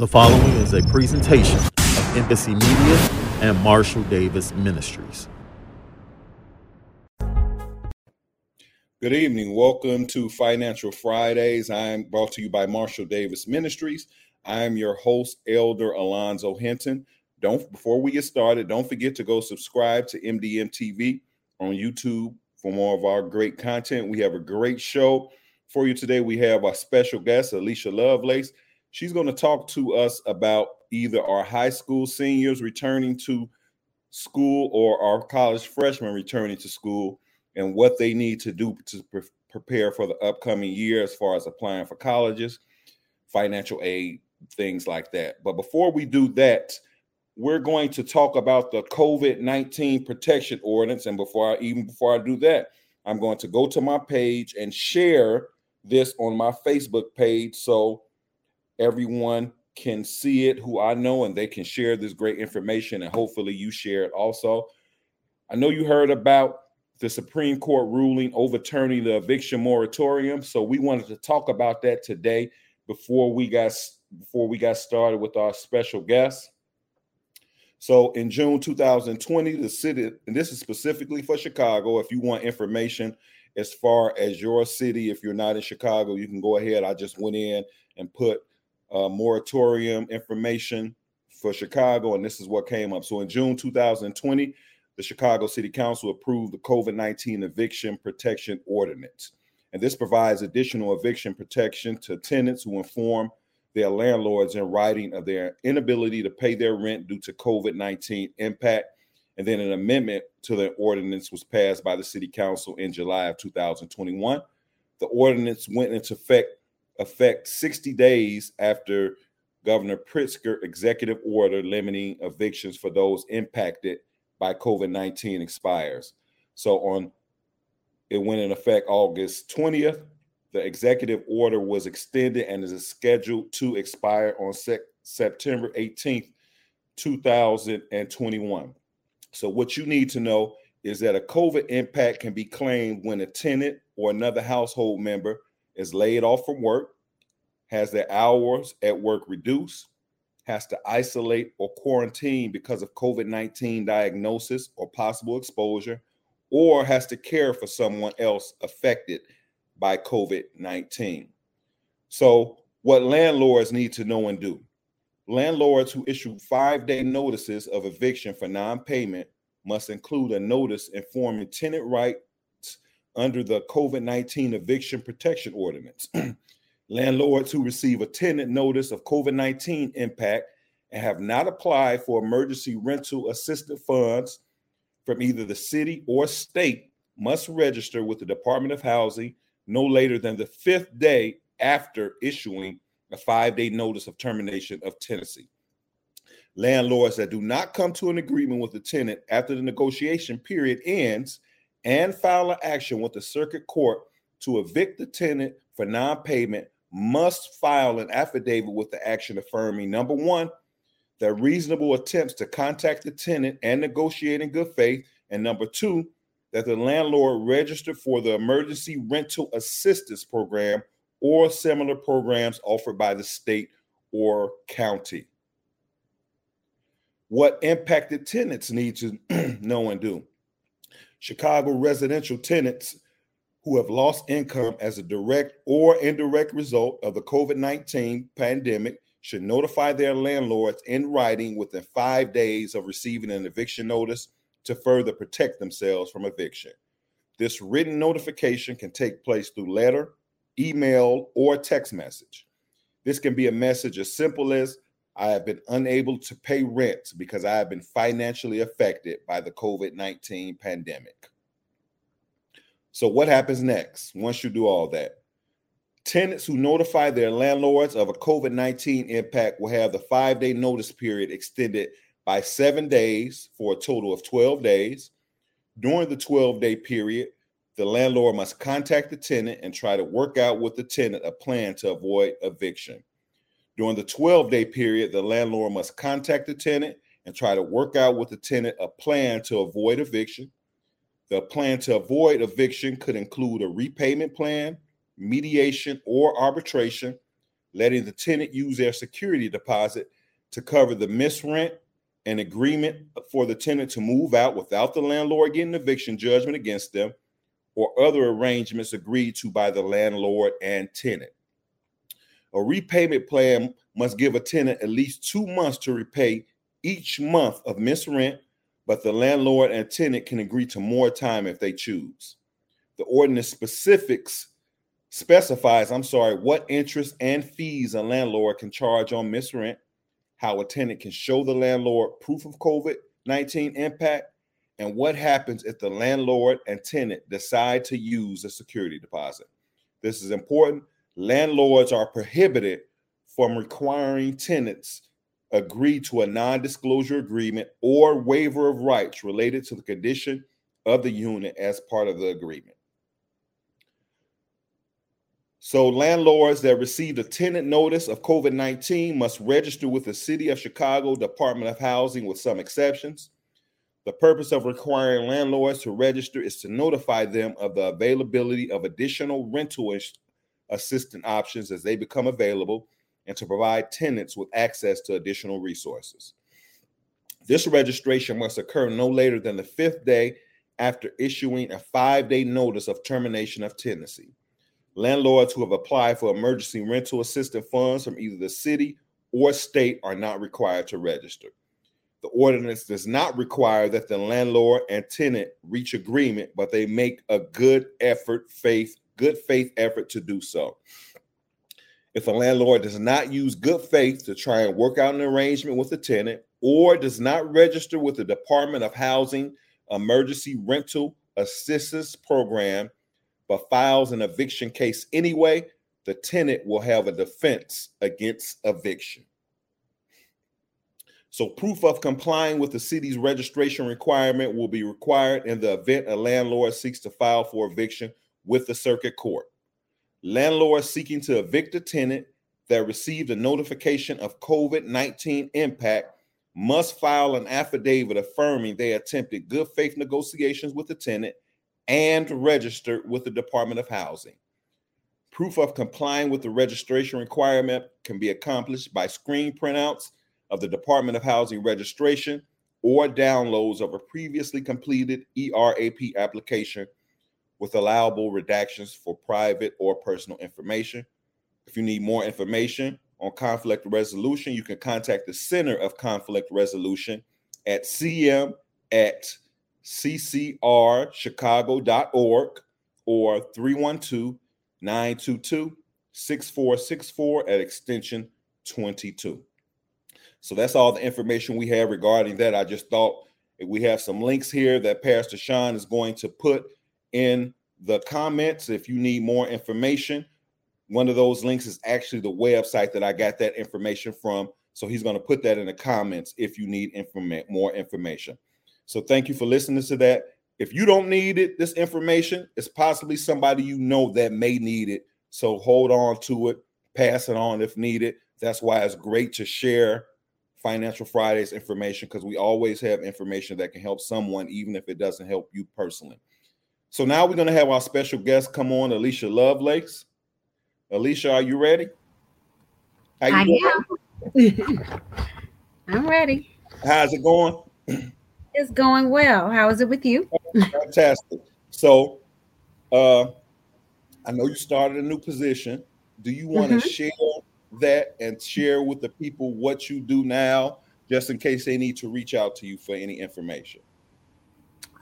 The following is a presentation of Embassy Media and Marshall Davis Ministries. Good evening. Welcome to Financial Fridays. I'm brought to you by Marshall Davis Ministries. I'm your host, Elder Alonzo Hinton. Don't before we get started, don't forget to go subscribe to MDM TV on YouTube for more of our great content. We have a great show for you today. We have our special guest, Alicia Lovelace. She's going to talk to us about either our high school seniors returning to school or our college freshmen returning to school and what they need to do to pre- prepare for the upcoming year as far as applying for colleges, financial aid, things like that. But before we do that, we're going to talk about the COVID-19 protection ordinance. And before I even before I do that, I'm going to go to my page and share this on my Facebook page so everyone can see it who I know and they can share this great information and hopefully you share it also. I know you heard about the Supreme Court ruling overturning the eviction moratorium, so we wanted to talk about that today before we got before we got started with our special guest. So in June 2020, the city, and this is specifically for Chicago, if you want information as far as your city, if you're not in Chicago, you can go ahead. I just went in and put uh, moratorium information for Chicago, and this is what came up. So in June 2020, the Chicago City Council approved the COVID 19 eviction protection ordinance. And this provides additional eviction protection to tenants who inform their landlords in writing of their inability to pay their rent due to COVID 19 impact. And then an amendment to the ordinance was passed by the City Council in July of 2021. The ordinance went into effect effect 60 days after Governor Pritzker executive order limiting evictions for those impacted by COVID-19 expires. So on it went in effect August 20th. The executive order was extended and is scheduled to expire on September 18th, 2021. So what you need to know is that a COVID impact can be claimed when a tenant or another household member is laid off from work, has their hours at work reduced, has to isolate or quarantine because of COVID 19 diagnosis or possible exposure, or has to care for someone else affected by COVID 19. So, what landlords need to know and do landlords who issue five day notices of eviction for non payment must include a notice informing tenant rights under the COVID 19 eviction protection ordinance. Landlords who receive a tenant notice of COVID 19 impact and have not applied for emergency rental assistance funds from either the city or state must register with the Department of Housing no later than the fifth day after issuing a five day notice of termination of tenancy. Landlords that do not come to an agreement with the tenant after the negotiation period ends and file an action with the circuit court to evict the tenant for non payment must file an affidavit with the action affirming number one, that reasonable attempts to contact the tenant and negotiate in good faith, and number two, that the landlord registered for the emergency rental assistance program or similar programs offered by the state or county. What impacted tenants need to know and do. Chicago residential tenants who have lost income as a direct or indirect result of the COVID 19 pandemic should notify their landlords in writing within five days of receiving an eviction notice to further protect themselves from eviction. This written notification can take place through letter, email, or text message. This can be a message as simple as I have been unable to pay rent because I have been financially affected by the COVID 19 pandemic. So, what happens next once you do all that? Tenants who notify their landlords of a COVID 19 impact will have the five day notice period extended by seven days for a total of 12 days. During the 12 day period, the landlord must contact the tenant and try to work out with the tenant a plan to avoid eviction. During the 12 day period, the landlord must contact the tenant and try to work out with the tenant a plan to avoid eviction. The plan to avoid eviction could include a repayment plan, mediation, or arbitration. letting the tenant use their security deposit to cover the missed rent an agreement for the tenant to move out without the landlord getting eviction judgment against them or other arrangements agreed to by the landlord and tenant. A repayment plan must give a tenant at least two months to repay each month of missed rent, but the landlord and tenant can agree to more time if they choose. The ordinance specifics specifies, I'm sorry, what interest and fees a landlord can charge on missed rent, how a tenant can show the landlord proof of COVID 19 impact, and what happens if the landlord and tenant decide to use a security deposit. This is important. Landlords are prohibited from requiring tenants agree to a non-disclosure agreement or waiver of rights related to the condition of the unit as part of the agreement. So landlords that received a tenant notice of COVID-19 must register with the City of Chicago Department of Housing with some exceptions. The purpose of requiring landlords to register is to notify them of the availability of additional rental assistance options as they become available and to provide tenants with access to additional resources. This registration must occur no later than the fifth day after issuing a five day notice of termination of tenancy. Landlords who have applied for emergency rental assistance funds from either the city or state are not required to register. The ordinance does not require that the landlord and tenant reach agreement, but they make a good effort, faith, good faith effort to do so. If a landlord does not use good faith to try and work out an arrangement with the tenant or does not register with the Department of Housing Emergency Rental Assistance Program, but files an eviction case anyway, the tenant will have a defense against eviction. So, proof of complying with the city's registration requirement will be required in the event a landlord seeks to file for eviction with the circuit court. Landlords seeking to evict a tenant that received a notification of COVID 19 impact must file an affidavit affirming they attempted good faith negotiations with the tenant and registered with the Department of Housing. Proof of complying with the registration requirement can be accomplished by screen printouts of the Department of Housing registration or downloads of a previously completed ERAP application with allowable redactions for private or personal information. If you need more information on conflict resolution, you can contact the Center of Conflict Resolution at cm at ccrchicago.org or 312 922 6464 at extension 22. So that's all the information we have regarding that. I just thought we have some links here that Pastor Sean is going to put in the comments if you need more information. One of those links is actually the website that I got that information from. So he's going to put that in the comments if you need more information. So thank you for listening to that. If you don't need it, this information, it's possibly somebody you know that may need it. So hold on to it, pass it on if needed. That's why it's great to share Financial Fridays information because we always have information that can help someone, even if it doesn't help you personally. So now we're going to have our special guest come on, Alicia Lovelace. Alicia, are you ready? You I am. I'm ready. How's it going? It's going well. How is it with you? Fantastic. So, uh, I know you started a new position. Do you want to mm-hmm. share that and share with the people what you do now, just in case they need to reach out to you for any information?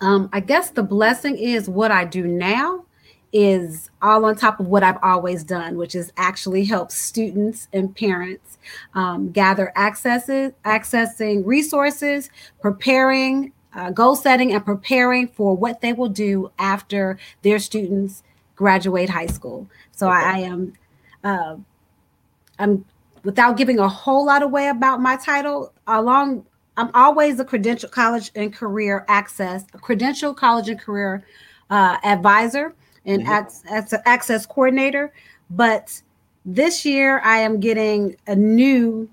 Um, I guess the blessing is what I do now is all on top of what I've always done, which is actually help students and parents um, gather accesses, accessing resources, preparing, uh, goal setting, and preparing for what they will do after their students graduate high school. So okay. I, I, am, uh, I'm without giving a whole lot away about my title. Along, I'm always a credential college and career access, a credential college and career uh, advisor and mm-hmm. as, an access coordinator. But this year, I am getting a new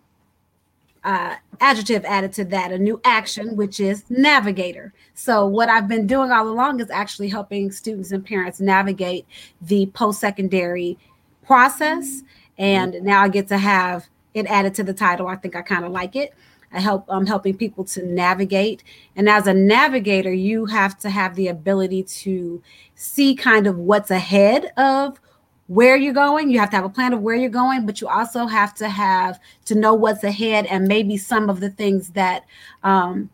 uh, adjective added to that, a new action, which is navigator. So, what I've been doing all along is actually helping students and parents navigate the post secondary process and mm-hmm. now I get to have it added to the title. I think I kind of like it. I help I'm helping people to navigate. And as a navigator, you have to have the ability to see kind of what's ahead of where you're going. You have to have a plan of where you're going, but you also have to have to know what's ahead and maybe some of the things that um,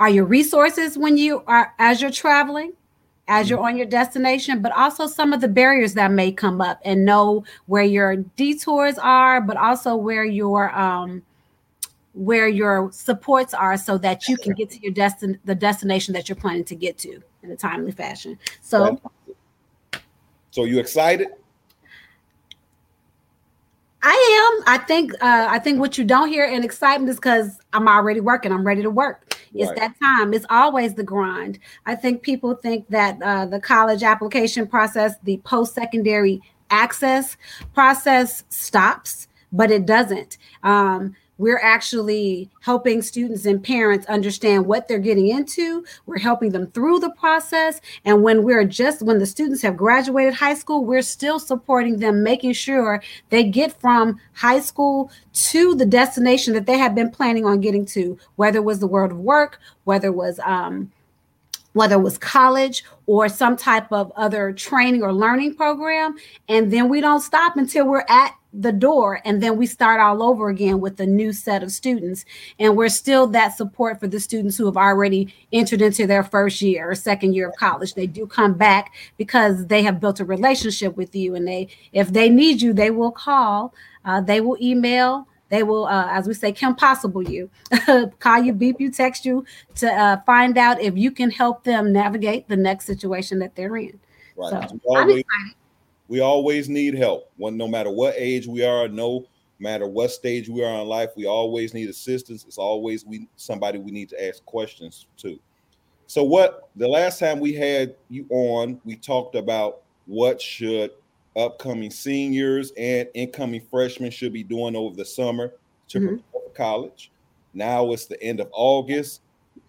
are your resources when you are as you're traveling as you're on your destination, but also some of the barriers that may come up and know where your detours are, but also where your um, where your supports are so that you can get to your destin the destination that you're planning to get to in a timely fashion. So so you excited? I am. I think uh, I think what you don't hear in excitement is because I'm already working. I'm ready to work. It's right. that time. It's always the grind. I think people think that uh, the college application process, the post secondary access process stops, but it doesn't. Um, we're actually helping students and parents understand what they're getting into. We're helping them through the process. And when we're just, when the students have graduated high school, we're still supporting them, making sure they get from high school to the destination that they have been planning on getting to, whether it was the world of work, whether it was, um, whether it was college or some type of other training or learning program. And then we don't stop until we're at the door and then we start all over again with a new set of students and we're still that support for the students who have already entered into their first year or second year of college they do come back because they have built a relationship with you and they if they need you they will call uh, they will email they will uh, as we say can possible you call you beep you text you to uh, find out if you can help them navigate the next situation that they're in right. so I'm excited we always need help. When no matter what age we are, no matter what stage we are in life, we always need assistance. It's always we somebody we need to ask questions to. So what the last time we had you on, we talked about what should upcoming seniors and incoming freshmen should be doing over the summer to mm-hmm. prepare for college. Now it's the end of August.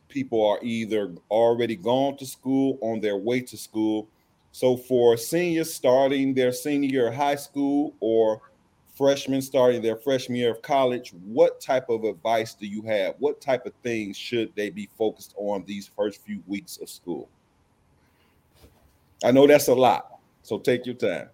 People are either already gone to school, on their way to school, so for seniors starting their senior year of high school or freshmen starting their freshman year of college, what type of advice do you have? What type of things should they be focused on these first few weeks of school? I know that's a lot, so take your time.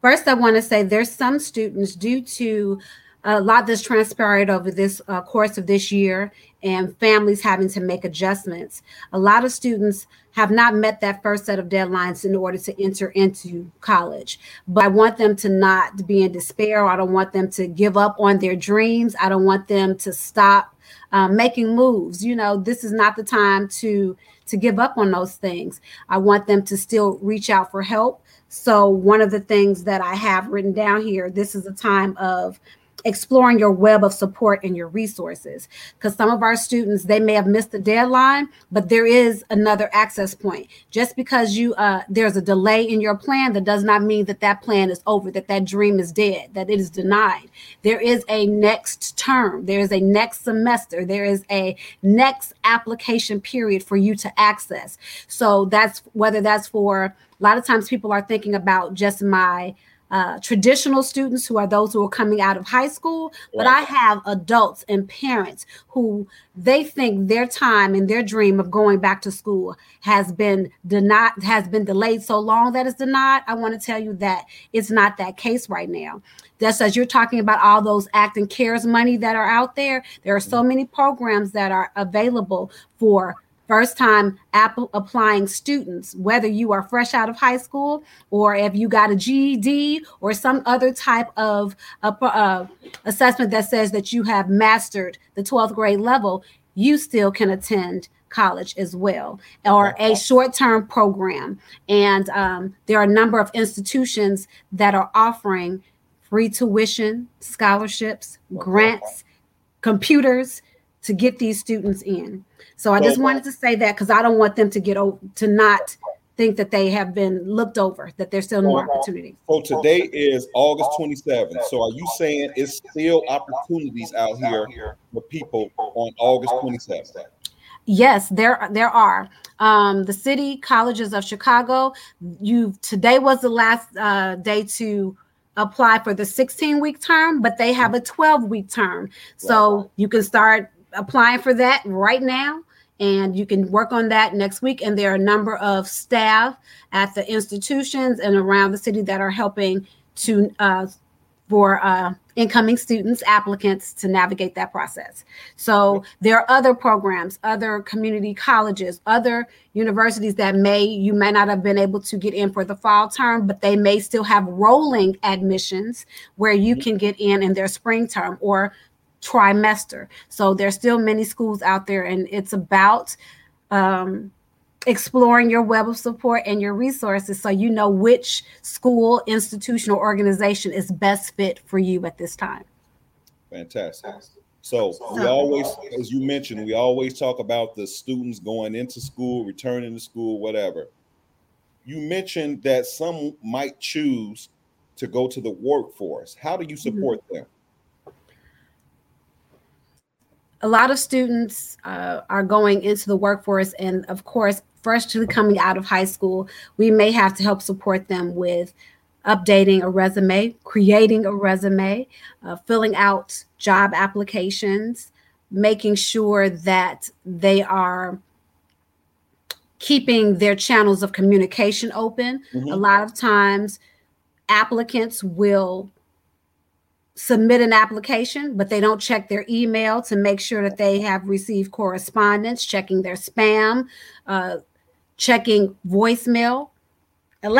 First, I want to say there's some students due to a lot that's transpired over this uh, course of this year and families having to make adjustments. A lot of students have not met that first set of deadlines in order to enter into college. But I want them to not be in despair. I don't want them to give up on their dreams. I don't want them to stop um, making moves. You know, this is not the time to to give up on those things. I want them to still reach out for help. So one of the things that I have written down here, this is a time of exploring your web of support and your resources. Because some of our students they may have missed the deadline but there is another access point. Just because you uh, there's a delay in your plan that does not mean that that plan is over that that dream is dead that it is denied. There is a next term. There is a next semester. There is a next application period for you to access. So that's whether that's for a lot of times people are thinking about just my uh, traditional students who are those who are coming out of high school, but I have adults and parents who they think their time and their dream of going back to school has been denied, has been delayed so long that it's denied. I want to tell you that it's not that case right now. Just as you're talking about all those ACT and CARES money that are out there, there are so many programs that are available for first time Apple applying students, whether you are fresh out of high school or if you got a GED or some other type of uh, uh, assessment that says that you have mastered the 12th grade level, you still can attend college as well or a short-term program. And um, there are a number of institutions that are offering free tuition scholarships grants computers to get these students in so I just wanted to say that because I don't want them to get over to not think that they have been looked over, that there's still more opportunities. So today is August 27th. So are you saying it's still opportunities out here for people on August 27th? Yes, there there are. Um, the city colleges of Chicago. You today was the last uh, day to apply for the 16 week term, but they have a 12 week term. So you can start applying for that right now and you can work on that next week. And there are a number of staff at the institutions and around the city that are helping to uh, for uh, incoming students, applicants to navigate that process. So there are other programs, other community colleges, other universities that may you may not have been able to get in for the fall term, but they may still have rolling admissions where you can get in in their spring term or trimester. So there's still many schools out there, and it's about um, exploring your web of support and your resources so you know which school, institution, or organization is best fit for you at this time. Fantastic. So we always, as you mentioned, we always talk about the students going into school, returning to school, whatever. You mentioned that some might choose to go to the workforce. How do you support mm-hmm. them? A lot of students uh, are going into the workforce and of course freshly coming out of high school we may have to help support them with updating a resume creating a resume uh, filling out job applications making sure that they are keeping their channels of communication open mm-hmm. a lot of times applicants will submit an application, but they don't check their email to make sure that they have received correspondence, checking their spam, uh, checking voicemail.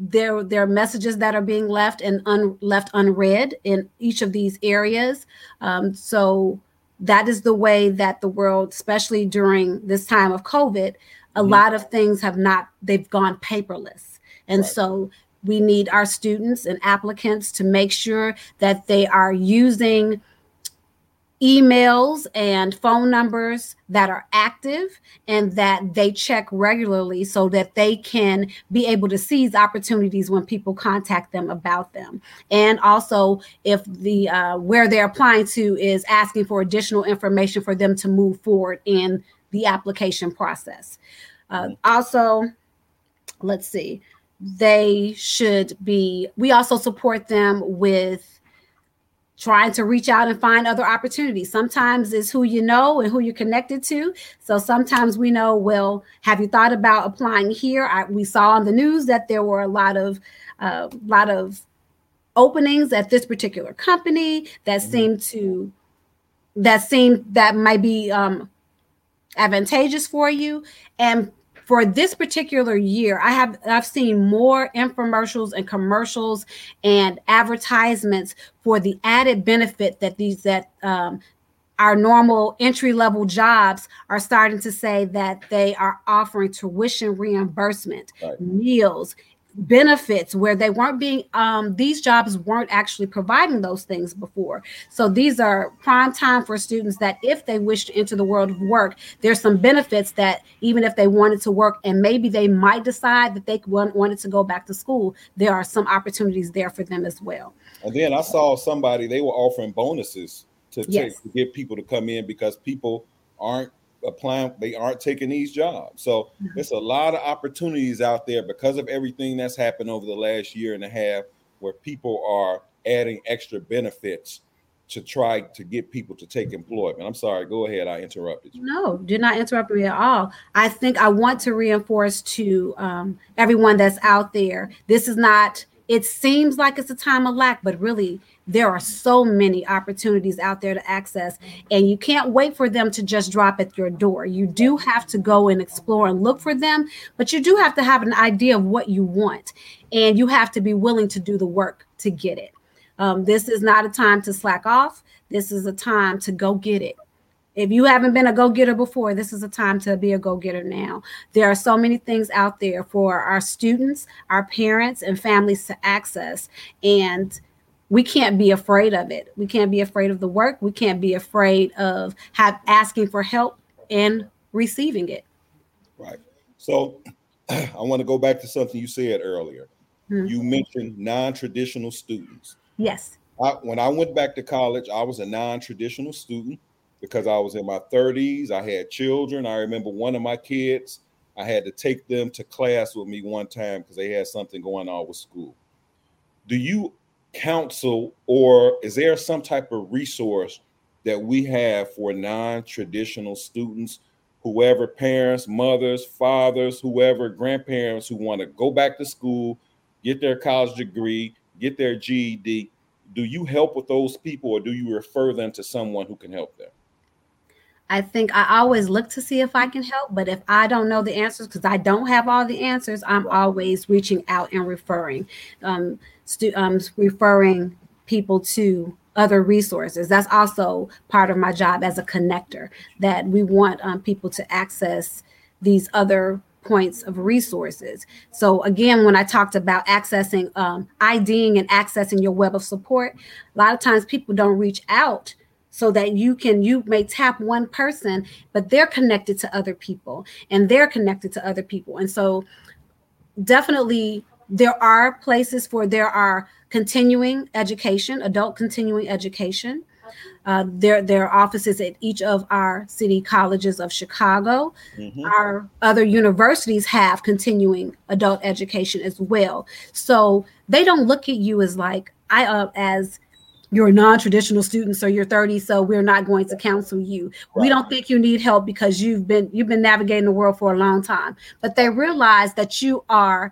there, there are messages that are being left and un, left unread in each of these areas. Um, so that is the way that the world, especially during this time of COVID, a mm-hmm. lot of things have not, they've gone paperless. And right. so we need our students and applicants to make sure that they are using emails and phone numbers that are active and that they check regularly so that they can be able to seize opportunities when people contact them about them. And also if the uh, where they're applying to is asking for additional information for them to move forward in the application process. Uh, also let's see they should be we also support them with trying to reach out and find other opportunities. Sometimes it's who you know and who you're connected to. So sometimes we know well have you thought about applying here? I, we saw on the news that there were a lot of a uh, lot of openings at this particular company that mm-hmm. seem to that seem that might be um, advantageous for you. And for this particular year, I have I've seen more infomercials and commercials and advertisements for the added benefit that these that um, our normal entry level jobs are starting to say that they are offering tuition reimbursement, right. meals, benefits where they weren't being um, these jobs weren't actually providing those things before so these are prime time for students that if they wish to enter the world of work there's some benefits that even if they wanted to work and maybe they might decide that they wanted to go back to school there are some opportunities there for them as well and then i saw somebody they were offering bonuses to, yes. take, to get people to come in because people aren't applying, they aren't taking these jobs. So mm-hmm. there's a lot of opportunities out there because of everything that's happened over the last year and a half, where people are adding extra benefits to try to get people to take employment. I'm sorry, go ahead. I interrupted you. No, did not interrupt me at all. I think I want to reinforce to um, everyone that's out there this is not, it seems like it's a time of lack, but really there are so many opportunities out there to access and you can't wait for them to just drop at your door you do have to go and explore and look for them but you do have to have an idea of what you want and you have to be willing to do the work to get it um, this is not a time to slack off this is a time to go get it if you haven't been a go getter before, this is a time to be a go getter now. There are so many things out there for our students, our parents, and families to access. And we can't be afraid of it. We can't be afraid of the work. We can't be afraid of have asking for help and receiving it. Right. So I want to go back to something you said earlier. Mm-hmm. You mentioned non-traditional students. Yes. I, when I went back to college, I was a non-traditional student because I was in my 30s. I had children. I remember one of my kids, I had to take them to class with me one time because they had something going on with school. Do you counsel or is there some type of resource that we have for non-traditional students whoever parents mothers fathers whoever grandparents who want to go back to school get their college degree get their ged do you help with those people or do you refer them to someone who can help them? I think I always look to see if I can help, but if I don't know the answers, because I don't have all the answers, I'm always reaching out and referring, um, stu- um, referring people to other resources. That's also part of my job as a connector. That we want um, people to access these other points of resources. So again, when I talked about accessing, um, IDing and accessing your web of support, a lot of times people don't reach out so that you can you may tap one person but they're connected to other people and they're connected to other people and so definitely there are places for there are continuing education adult continuing education uh, there, there are offices at each of our city colleges of Chicago. Mm-hmm. Our other universities have continuing adult education as well. So they don't look at you as like I uh, as you're a non-traditional student so you're 30 so we're not going to counsel you right. we don't think you need help because you've been you've been navigating the world for a long time but they realize that you are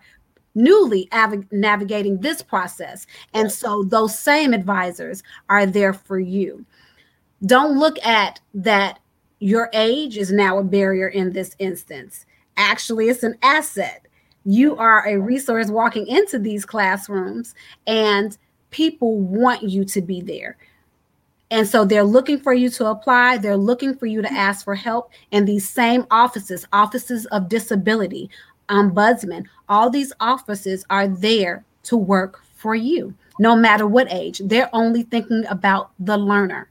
newly av- navigating this process. And so those same advisors are there for you. Don't look at that your age is now a barrier in this instance. Actually it's an asset. You are a resource walking into these classrooms and people want you to be there. And so they're looking for you to apply, they're looking for you to mm-hmm. ask for help. And these same offices, offices of disability, ombudsman, all these offices are there to work for you, no matter what age. They're only thinking about the learner,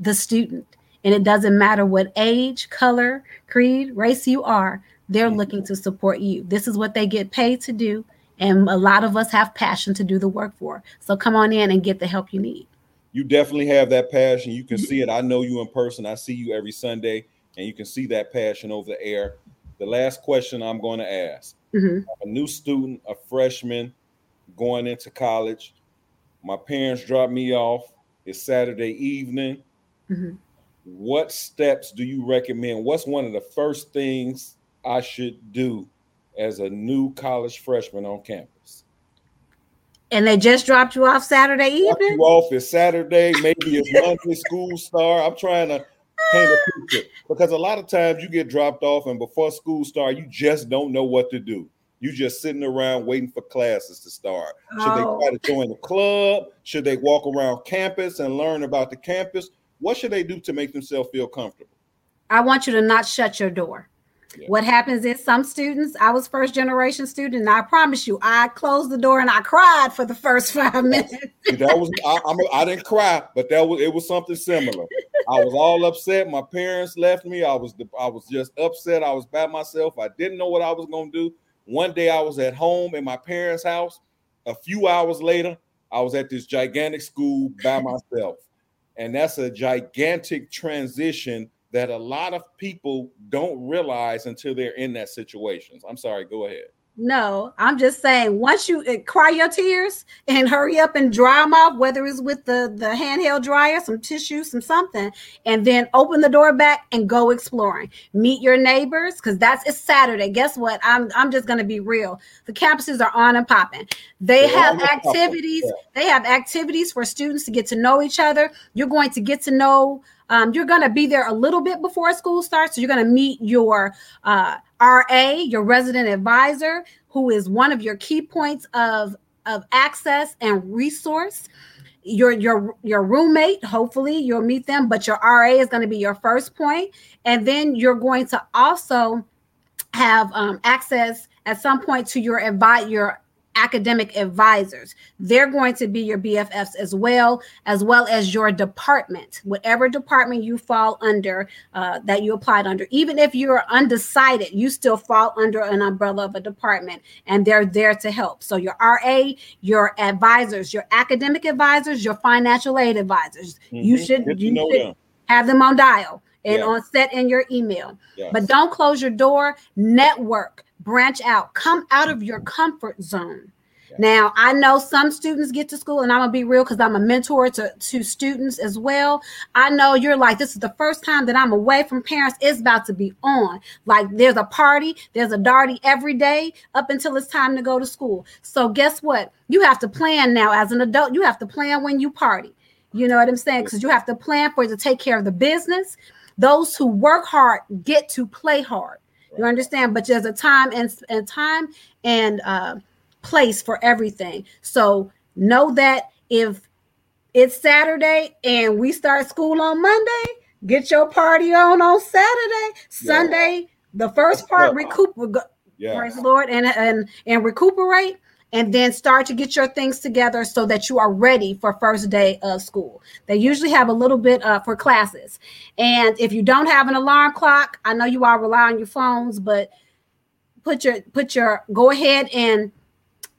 the student. And it doesn't matter what age, color, creed, race you are, they're mm-hmm. looking to support you. This is what they get paid to do and a lot of us have passion to do the work for. So come on in and get the help you need. You definitely have that passion. You can mm-hmm. see it. I know you in person. I see you every Sunday, and you can see that passion over the air. The last question I'm going to ask mm-hmm. a new student, a freshman going into college. My parents dropped me off. It's Saturday evening. Mm-hmm. What steps do you recommend? What's one of the first things I should do as a new college freshman on campus. And they just dropped you off Saturday evening? Dropped you off is Saturday, maybe it's Monday school start. I'm trying to paint a picture because a lot of times you get dropped off and before school starts, you just don't know what to do. You just sitting around waiting for classes to start. Should oh. they try to join the club? Should they walk around campus and learn about the campus? What should they do to make themselves feel comfortable? I want you to not shut your door. What happens is some students, I was first generation student, and I promise you, I closed the door and I cried for the first five minutes. that was I, I'm, I did not cry, but that was it was something similar. I was all upset. My parents left me. I was I was just upset. I was by myself. I didn't know what I was gonna do. One day I was at home in my parents' house. A few hours later, I was at this gigantic school by myself. And that's a gigantic transition that a lot of people don't realize until they're in that situation. I'm sorry, go ahead. No, I'm just saying once you uh, cry your tears and hurry up and dry them off, whether it's with the, the handheld dryer, some tissue, some something, and then open the door back and go exploring. Meet your neighbors because that's it's Saturday. Guess what? I'm I'm just gonna be real. The campuses are on and popping. They They're have activities, yeah. they have activities for students to get to know each other. You're going to get to know um, you're going to be there a little bit before school starts. So you're going to meet your uh, RA, your resident advisor, who is one of your key points of, of access and resource. Your your your roommate, hopefully you'll meet them, but your RA is going to be your first point, and then you're going to also have um, access at some point to your invite your academic advisors. They're going to be your BFFs as well, as well as your department, whatever department you fall under uh, that you applied under. Even if you're undecided, you still fall under an umbrella of a department, and they're there to help. So your RA, your advisors, your academic advisors, your financial aid advisors. Mm-hmm. You should you should them. have them on dial and yeah. on set in your email. Yes. But don't close your door. Network branch out, come out of your comfort zone. Now, I know some students get to school, and I'm gonna be real because I'm a mentor to, to students as well. I know you're like, this is the first time that I'm away from parents. It's about to be on. Like, there's a party, there's a darty every day up until it's time to go to school. So, guess what? You have to plan now as an adult. You have to plan when you party. You know what I'm saying? Because you have to plan for it to take care of the business. Those who work hard get to play hard. You understand? But there's a time and, and time and uh, place for everything. So know that if it's Saturday and we start school on Monday, get your party on on Saturday. Sunday, the first part recuperate. Yeah. Praise Lord and and and recuperate and then start to get your things together so that you are ready for first day of school. They usually have a little bit uh, for classes. And if you don't have an alarm clock, I know you all rely on your phones, but put your put your go ahead and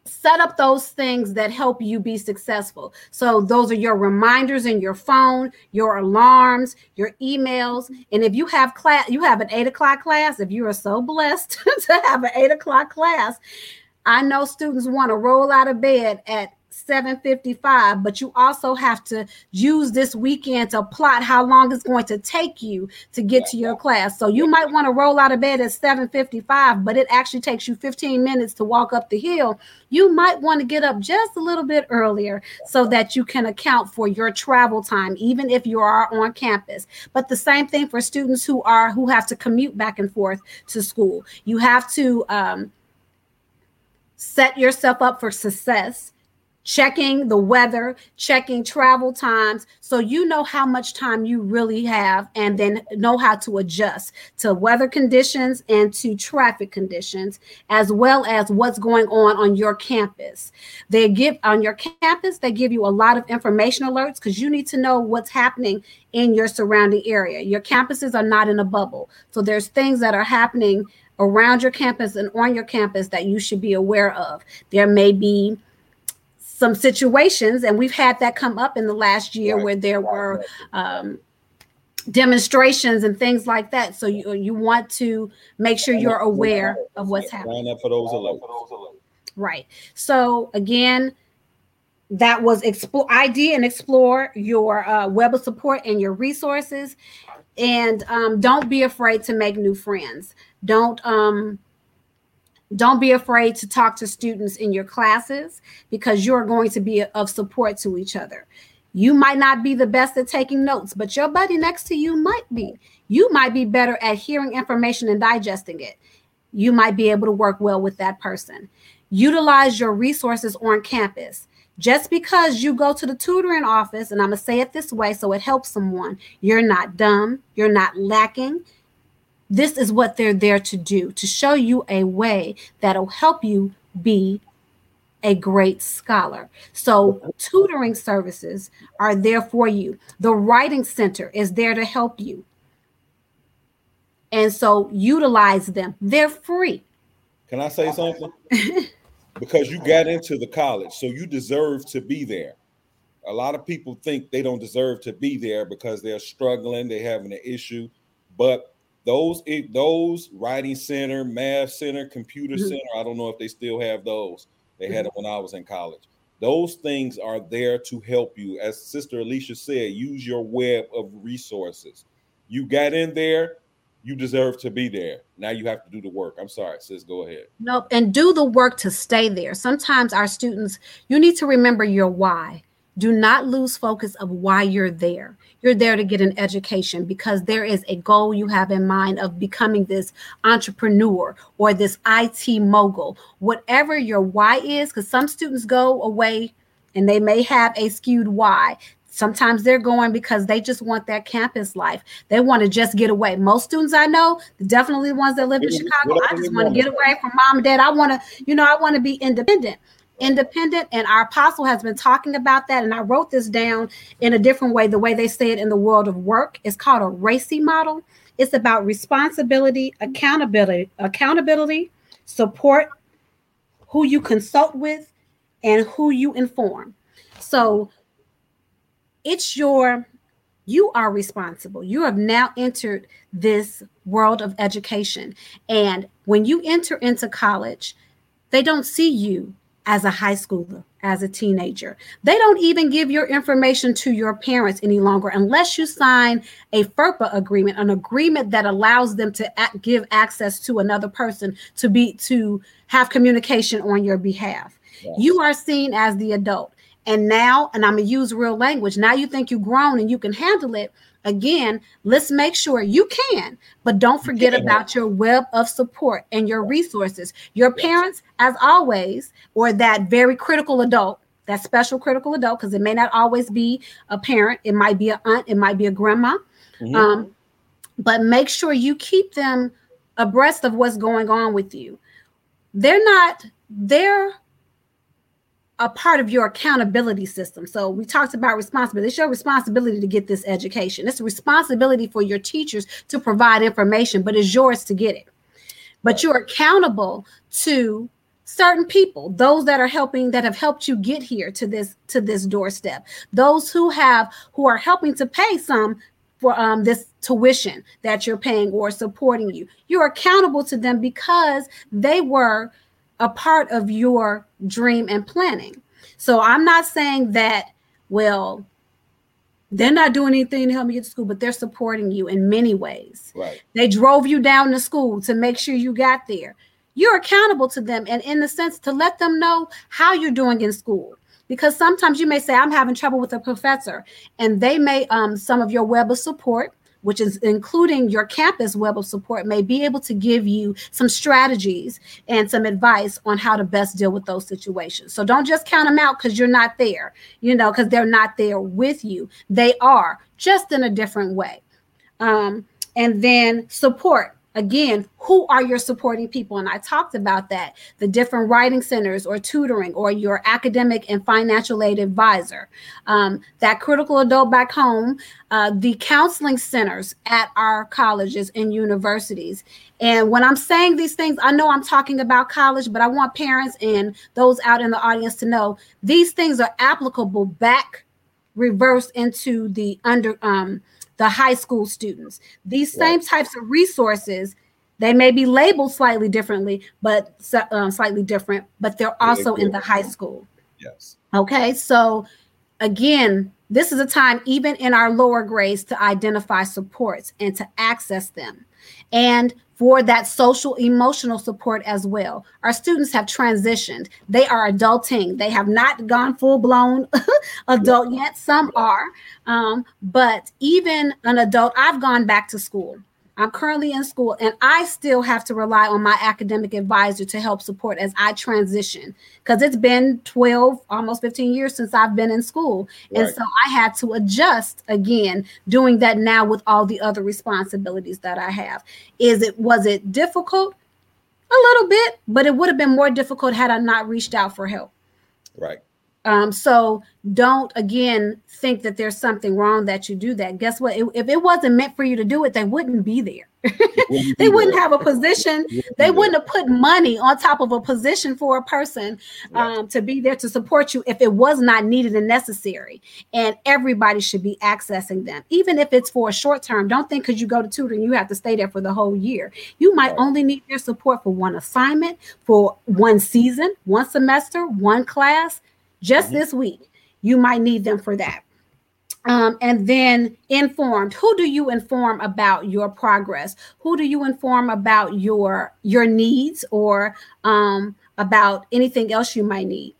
set up those things that help you be successful. So those are your reminders in your phone, your alarms, your emails. And if you have class, you have an eight o'clock class. If you are so blessed to have an eight o'clock class, I know students want to roll out of bed at 7:55, but you also have to use this weekend to plot how long it's going to take you to get to your class. So you might want to roll out of bed at 7:55, but it actually takes you 15 minutes to walk up the hill. You might want to get up just a little bit earlier so that you can account for your travel time even if you are on campus. But the same thing for students who are who have to commute back and forth to school. You have to um, set yourself up for success checking the weather, checking travel times, so you know how much time you really have and then know how to adjust to weather conditions and to traffic conditions, as well as what's going on on your campus. They give on your campus, they give you a lot of information alerts because you need to know what's happening in your surrounding area. Your campuses are not in a bubble. So there's things that are happening around your campus and on your campus that you should be aware of. There may be some situations, and we've had that come up in the last year right. where there were um, demonstrations and things like that. So you you want to make sure you're aware of what's happening. Line up for those alerts. Right. So again, that was explore ID and explore your uh, web of support and your resources, and um, don't be afraid to make new friends. Don't um, don't be afraid to talk to students in your classes because you're going to be of support to each other. You might not be the best at taking notes, but your buddy next to you might be. You might be better at hearing information and digesting it. You might be able to work well with that person. Utilize your resources on campus. Just because you go to the tutoring office, and I'm going to say it this way so it helps someone, you're not dumb, you're not lacking, this is what they're there to do to show you a way that'll help you be a great scholar. So, tutoring services are there for you. The Writing Center is there to help you. And so, utilize them. They're free. Can I say something? because you got into the college, so you deserve to be there. A lot of people think they don't deserve to be there because they're struggling, they're having an issue. But those it, those writing center, math center, computer mm-hmm. center. I don't know if they still have those. They had it when I was in college. Those things are there to help you. As Sister Alicia said, use your web of resources. You got in there, you deserve to be there. Now you have to do the work. I'm sorry, sis. Go ahead. Nope. And do the work to stay there. Sometimes our students, you need to remember your why. Do not lose focus of why you're there you're there to get an education because there is a goal you have in mind of becoming this entrepreneur or this IT mogul, whatever your why is, because some students go away and they may have a skewed why. Sometimes they're going because they just want that campus life. They want to just get away. Most students I know, definitely the ones that live in Chicago, I just want to get away from mom and dad. I want to, you know, I want to be independent independent and our apostle has been talking about that and i wrote this down in a different way the way they say it in the world of work it's called a RACI model it's about responsibility accountability accountability support who you consult with and who you inform so it's your you are responsible you have now entered this world of education and when you enter into college they don't see you as a high schooler, as a teenager. They don't even give your information to your parents any longer unless you sign a FERPA agreement, an agreement that allows them to give access to another person to be to have communication on your behalf. Yes. You are seen as the adult. And now, and I'm gonna use real language. Now you think you've grown and you can handle it. Again, let's make sure you can, but don't forget about your web of support and your resources. Your parents, as always, or that very critical adult, that special critical adult, because it may not always be a parent, it might be an aunt, it might be a grandma. Mm-hmm. Um, but make sure you keep them abreast of what's going on with you. They're not, they're a part of your accountability system. So we talked about responsibility. It's your responsibility to get this education. It's a responsibility for your teachers to provide information, but it's yours to get it. But you're accountable to certain people, those that are helping that have helped you get here to this to this doorstep. Those who have who are helping to pay some for um, this tuition that you're paying or supporting you. You're accountable to them because they were a part of your dream and planning. So I'm not saying that, well, they're not doing anything to help you get to school, but they're supporting you in many ways. Right. They drove you down to school to make sure you got there. You're accountable to them, and in the sense to let them know how you're doing in school. Because sometimes you may say, I'm having trouble with a professor, and they may um, some of your web of support which is including your campus web of support, may be able to give you some strategies and some advice on how to best deal with those situations. So don't just count them out because you're not there, you know, because they're not there with you. They are just in a different way. Um, and then support again, who are your supporting people? And I talked about that the different writing centers or tutoring or your academic and financial aid advisor, um, that critical adult back home, uh, the counseling centers at our colleges and universities. And when I'm saying these things, I know I'm talking about college, but I want parents and those out in the audience to know these things are applicable back reverse into the under um, the high school students. These same types of resources, they may be labeled slightly differently, but um, slightly different, but they're also in the high school. Yes. Okay. So again, this is a time, even in our lower grades, to identify supports and to access them. And for that social emotional support as well. Our students have transitioned. They are adulting. They have not gone full blown adult yet. Some are. Um, but even an adult, I've gone back to school. I'm currently in school and I still have to rely on my academic advisor to help support as I transition because it's been 12, almost 15 years since I've been in school. Right. And so I had to adjust again, doing that now with all the other responsibilities that I have. Is it, was it difficult? A little bit, but it would have been more difficult had I not reached out for help. Right. Um, so don't again think that there's something wrong that you do that. Guess what? if it wasn't meant for you to do it, they wouldn't be there. they wouldn't have a position. They wouldn't have put money on top of a position for a person um, to be there to support you if it was not needed and necessary. And everybody should be accessing them, even if it's for a short term. Don't think because you go to tutoring, you have to stay there for the whole year. You might only need their support for one assignment, for one season, one semester, one class just mm-hmm. this week. You might need them for that. Um, and then informed who do you inform about your progress who do you inform about your your needs or um, about anything else you might need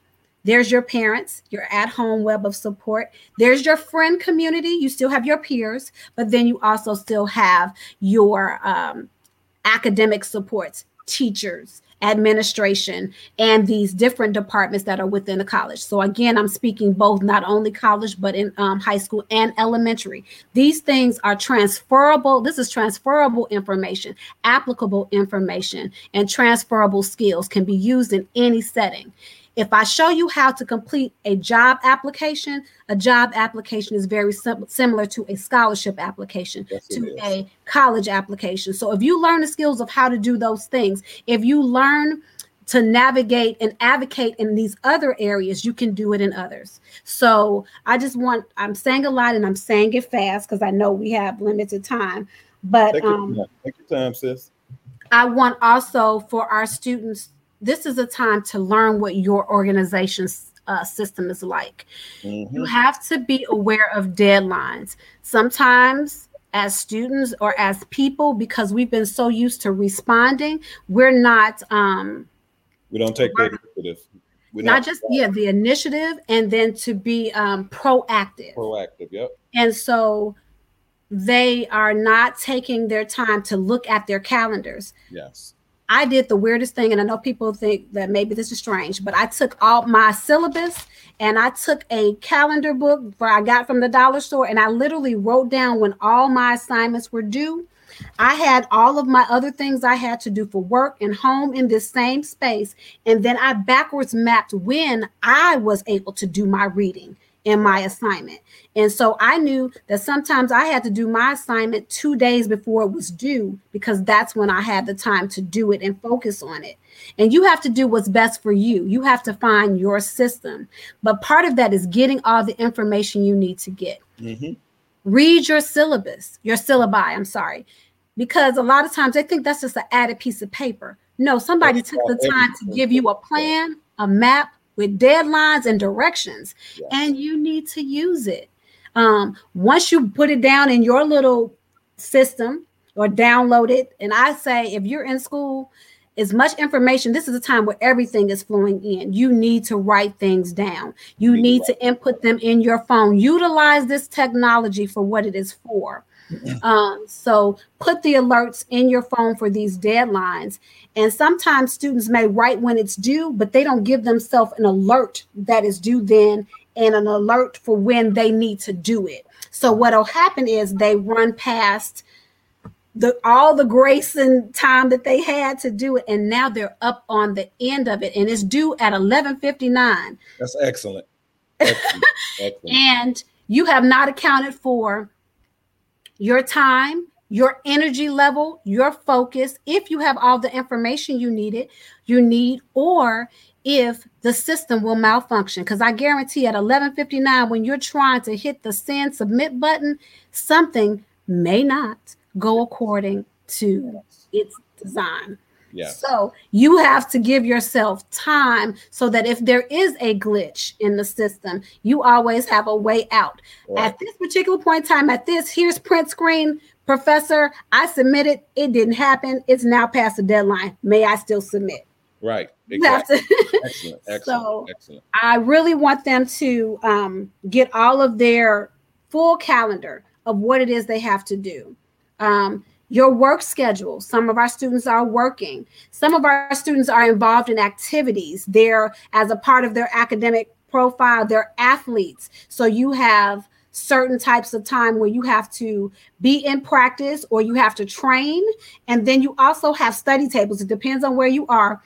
there's your parents your at-home web of support there's your friend community you still have your peers but then you also still have your um, academic supports teachers administration and these different departments that are within the college. So again, I'm speaking both not only college but in um, high school and elementary. These things are transferable. This is transferable information, applicable information, and transferable skills can be used in any setting. If I show you how to complete a job application, a job application is very sim- similar to a scholarship application, yes, to a college application. So if you learn the skills of how to do those things, if you learn to navigate and advocate in these other areas, you can do it in others. So I just want, I'm saying a lot and I'm saying it fast because I know we have limited time. But take, um, your, take your time, sis. I want also for our students this is a time to learn what your organization's uh, system is like. Mm-hmm. You have to be aware of deadlines. Sometimes, as students or as people, because we've been so used to responding, we're not. Um, we don't take the initiative. We're not, not just yeah the initiative, and then to be um, proactive. Proactive, yep. And so they are not taking their time to look at their calendars. Yes. I did the weirdest thing, and I know people think that maybe this is strange, but I took all my syllabus and I took a calendar book where I got from the dollar store, and I literally wrote down when all my assignments were due. I had all of my other things I had to do for work and home in this same space, and then I backwards mapped when I was able to do my reading in my assignment. And so I knew that sometimes I had to do my assignment two days before it was due because that's when I had the time to do it and focus on it. And you have to do what's best for you. You have to find your system. But part of that is getting all the information you need to get. Mm-hmm. Read your syllabus, your syllabi, I'm sorry, because a lot of times they think that's just an added piece of paper. No, somebody took the time to give you a plan, a map, with deadlines and directions, yes. and you need to use it. Um, once you put it down in your little system or download it, and I say if you're in school, as much information, this is a time where everything is flowing in. You need to write things down. You need to input them in your phone. Utilize this technology for what it is for. Um, so put the alerts in your phone for these deadlines. And sometimes students may write when it's due, but they don't give themselves an alert that is due then and an alert for when they need to do it. So what'll happen is they run past the all the grace and time that they had to do it, and now they're up on the end of it, and it's due at 11:59. That's excellent. excellent. excellent. and you have not accounted for your time, your energy level, your focus, if you have all the information you needed, you need, or if the system will malfunction. Because I guarantee at 11:59, when you're trying to hit the send submit button, something may not go according to its design. Yeah. So you have to give yourself time so that if there is a glitch in the system, you always have a way out. Right. At this particular point in time, at this, here's print screen. Professor, I submitted. It didn't happen. It's now past the deadline. May I still submit? Right. Exactly. excellent. Excellent. So excellent. I really want them to um, get all of their full calendar of what it is they have to do. Um, your work schedule. Some of our students are working. Some of our students are involved in activities. They're, as a part of their academic profile, they're athletes. So you have certain types of time where you have to be in practice or you have to train. And then you also have study tables. It depends on where you are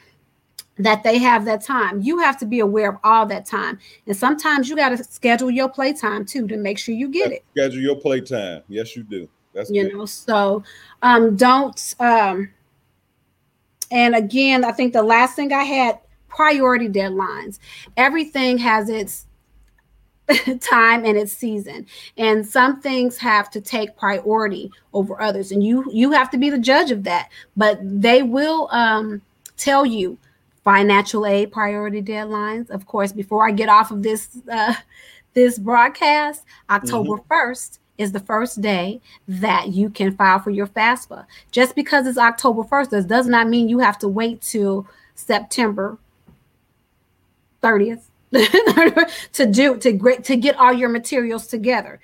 that they have that time. You have to be aware of all that time. And sometimes you got to schedule your playtime too to make sure you get it. Schedule your playtime. Yes, you do. That's you good. know, so um, don't. Um, and again, I think the last thing I had priority deadlines. Everything has its time and its season and some things have to take priority over others and you you have to be the judge of that but they will um, tell you financial aid priority deadlines of course before i get off of this uh, this broadcast october mm-hmm. 1st is the first day that you can file for your FAFSA. Just because it's October 1st, this does not mean you have to wait till September 30th to do to great to get all your materials together.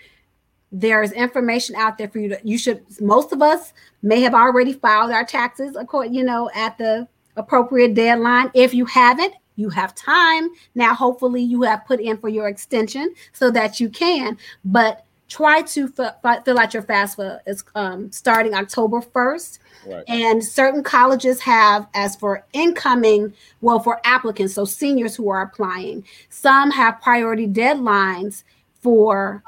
There is information out there for you to you should most of us may have already filed our taxes according, you know, at the appropriate deadline. If you haven't, you have time. Now, hopefully, you have put in for your extension so that you can. But try to f- fill out your FAFSA is um, starting October 1st. Right. And certain colleges have, as for incoming, well, for applicants, so seniors who are applying, some have priority deadlines for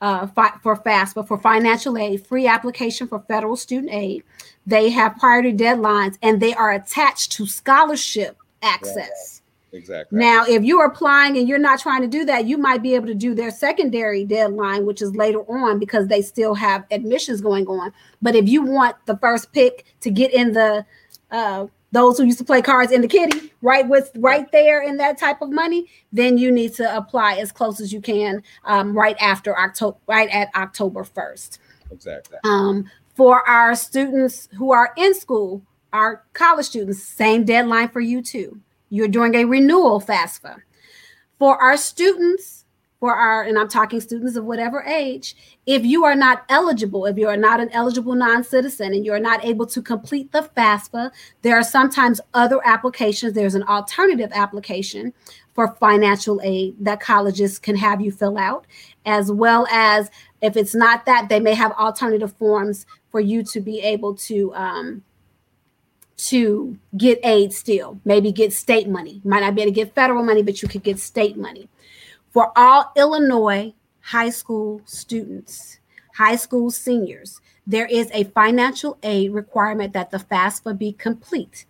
uh, fi- for FAFSA, for financial aid, free application for federal student aid. They have priority deadlines and they are attached to scholarship access. Exactly. Now, if you're applying and you're not trying to do that, you might be able to do their secondary deadline, which is later on because they still have admissions going on. But if you want the first pick to get in the uh, those who used to play cards in the kitty, right? With right there in that type of money, then you need to apply as close as you can um, right after October, right at October 1st. Exactly. Um, for our students who are in school, our college students, same deadline for you too. You're doing a renewal FAFSA. For our students for our, and I'm talking students of whatever age, if you are not eligible, if you are not an eligible non citizen and you're not able to complete the FAFSA, there are sometimes other applications. There's an alternative application for financial aid that colleges can have you fill out, as well as if it's not that, they may have alternative forms for you to be able to. Um, to get aid still, maybe get state money. Might not be able to get federal money, but you could get state money for all Illinois high school students, high school seniors, there is a financial aid requirement that the FAFSA be complete.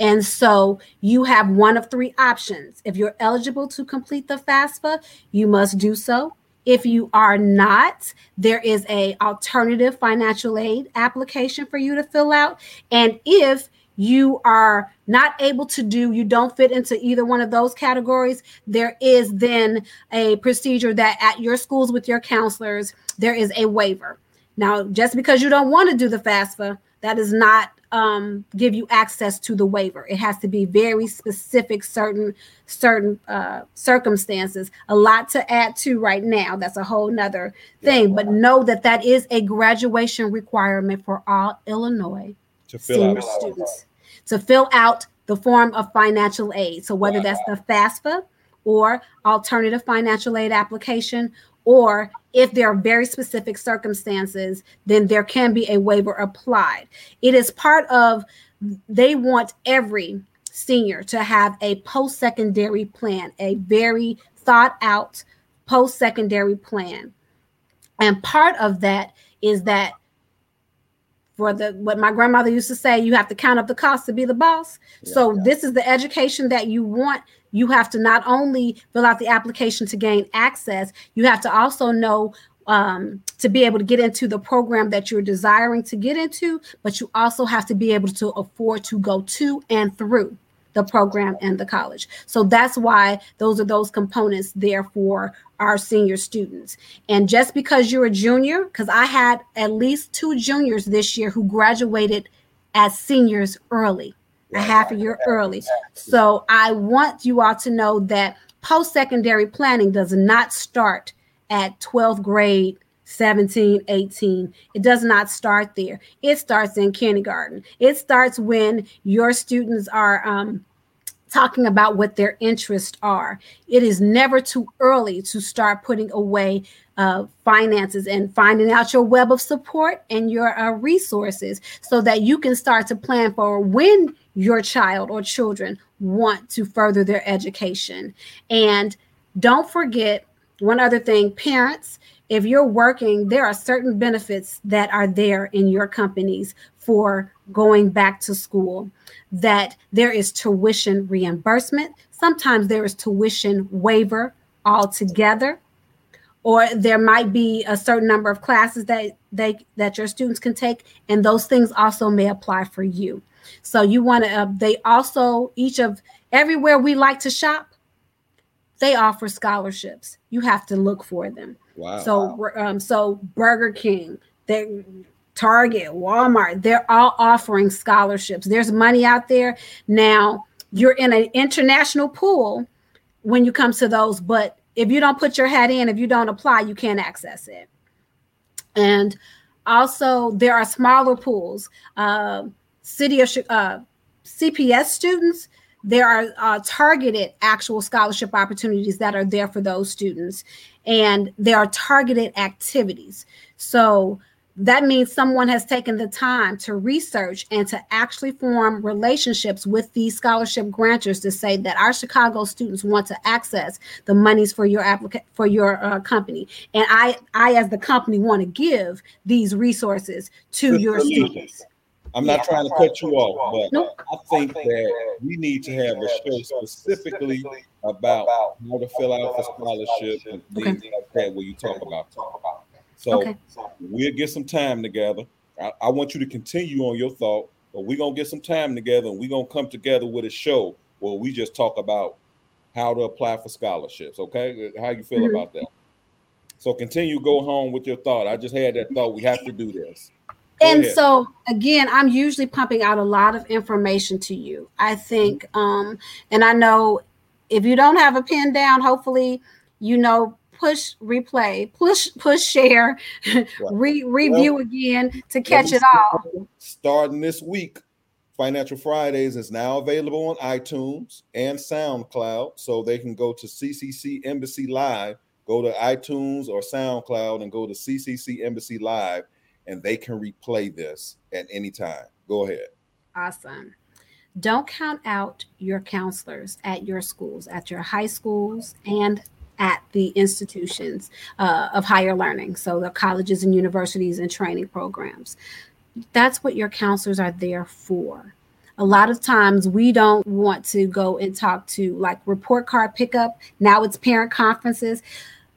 And so you have one of three options. If you're eligible to complete the FAFSA, you must do so. If you are not, there is a alternative financial aid application for you to fill out. And if you are not able to do, you don't fit into either one of those categories, there is then a procedure that at your schools with your counselors, there is a waiver. Now, just because you don't want to do the FAFSA, that does not um, give you access to the waiver. It has to be very specific, certain certain uh, circumstances. A lot to add to right now. That's a whole nother thing. But know that that is a graduation requirement for all Illinois to fill senior out. students to fill out the form of financial aid. So whether that's the FAFSA or alternative financial aid application, or if there are very specific circumstances, then there can be a waiver applied. It is part of, they want every senior to have a post secondary plan, a very thought out post secondary plan. And part of that is that for the what my grandmother used to say you have to count up the cost to be the boss. Yeah, so yeah. this is the education that you want. You have to not only fill out the application to gain access you have to also know um, to be able to get into the program that you're desiring to get into but you also have to be able to afford to go to and through the program and the college. So that's why those are those components there for our senior students. And just because you're a junior, because I had at least two juniors this year who graduated as seniors early, a half a year early. So I want you all to know that post secondary planning does not start at 12th grade 17, 18. It does not start there. It starts in kindergarten. It starts when your students are um, talking about what their interests are. It is never too early to start putting away uh, finances and finding out your web of support and your uh, resources so that you can start to plan for when your child or children want to further their education. And don't forget one other thing parents, if you're working, there are certain benefits that are there in your companies for going back to school that there is tuition reimbursement. Sometimes there is tuition waiver altogether, or there might be a certain number of classes that they that your students can take, and those things also may apply for you. So you want to. Uh, they also each of everywhere we like to shop, they offer scholarships. You have to look for them. Wow. So um, so Burger King, they Target, Walmart, they're all offering scholarships. There's money out there. Now, you're in an international pool when you come to those, but if you don't put your hat in, if you don't apply, you can't access it. And also, there are smaller pools. Uh, city of uh, CPS students, there are uh, targeted actual scholarship opportunities that are there for those students, and there are targeted activities. So that means someone has taken the time to research and to actually form relationships with these scholarship grantors to say that our Chicago students want to access the monies for your applica- for your uh, company, and I, I as the company want to give these resources to your students. I'm not trying to cut you off, but. I think that we need to have a show specifically about how to fill out for scholarship and things okay. like that, where you talk about. Talk about. So okay. we'll get some time together. I, I, want you to continue on your thought, but we're gonna get some time together and we're gonna come together with a show where we just talk about how to apply for scholarships. Okay, how you feel mm-hmm. about that? So continue, go home with your thought. I just had that thought. We have to do this. And ahead. so again, I'm usually pumping out a lot of information to you. I think, um, and I know if you don't have a pen down, hopefully you know push replay, push push share, re, review well, again to catch it all. Starting this week, Financial Fridays is now available on iTunes and SoundCloud, so they can go to CCC Embassy Live, go to iTunes or SoundCloud, and go to CCC Embassy Live, and they can replay this at any time. Go ahead. Awesome. Don't count out your counselors at your schools, at your high schools, and at the institutions uh, of higher learning, so the colleges and universities and training programs. That's what your counselors are there for. A lot of times we don't want to go and talk to like report card pickup. Now it's parent conferences.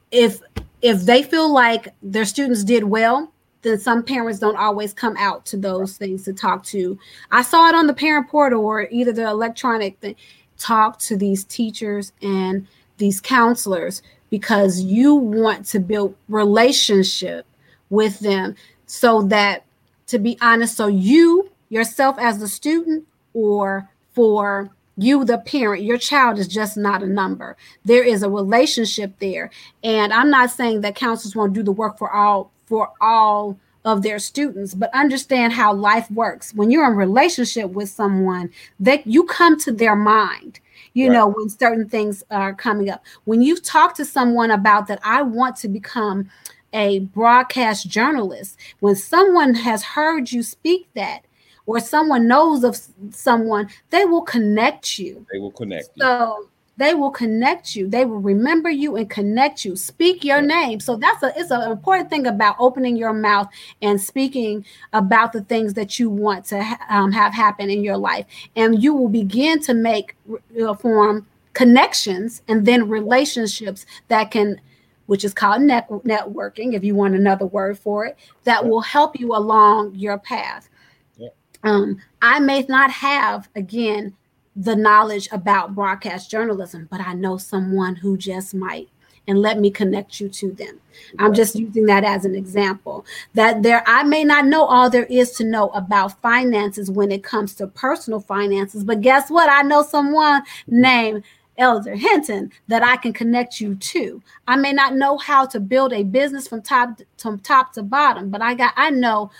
If if they feel like their students did well, then some parents don't always come out to those things to talk to. I saw it on the parent portal or either the electronic thing. Talk to these teachers and these counselors because you want to build relationship with them so that to be honest so you yourself as the student or for you the parent your child is just not a number there is a relationship there and i'm not saying that counselors won't do the work for all for all of their students but understand how life works when you're in relationship with someone that you come to their mind you right. know, when certain things are coming up. When you talk to someone about that, I want to become a broadcast journalist, when someone has heard you speak that, or someone knows of someone, they will connect you. They will connect you. They will connect you. They will remember you and connect you. Speak your name. So that's a it's an important thing about opening your mouth and speaking about the things that you want to ha- um, have happen in your life. And you will begin to make uh, form connections and then relationships that can which is called net- networking if you want another word for it that will help you along your path. Um, i may not have again the knowledge about broadcast journalism, but I know someone who just might and let me connect you to them. I'm just using that as an example. That there I may not know all there is to know about finances when it comes to personal finances, but guess what? I know someone named Elder Hinton that I can connect you to. I may not know how to build a business from top to top to bottom, but I got I know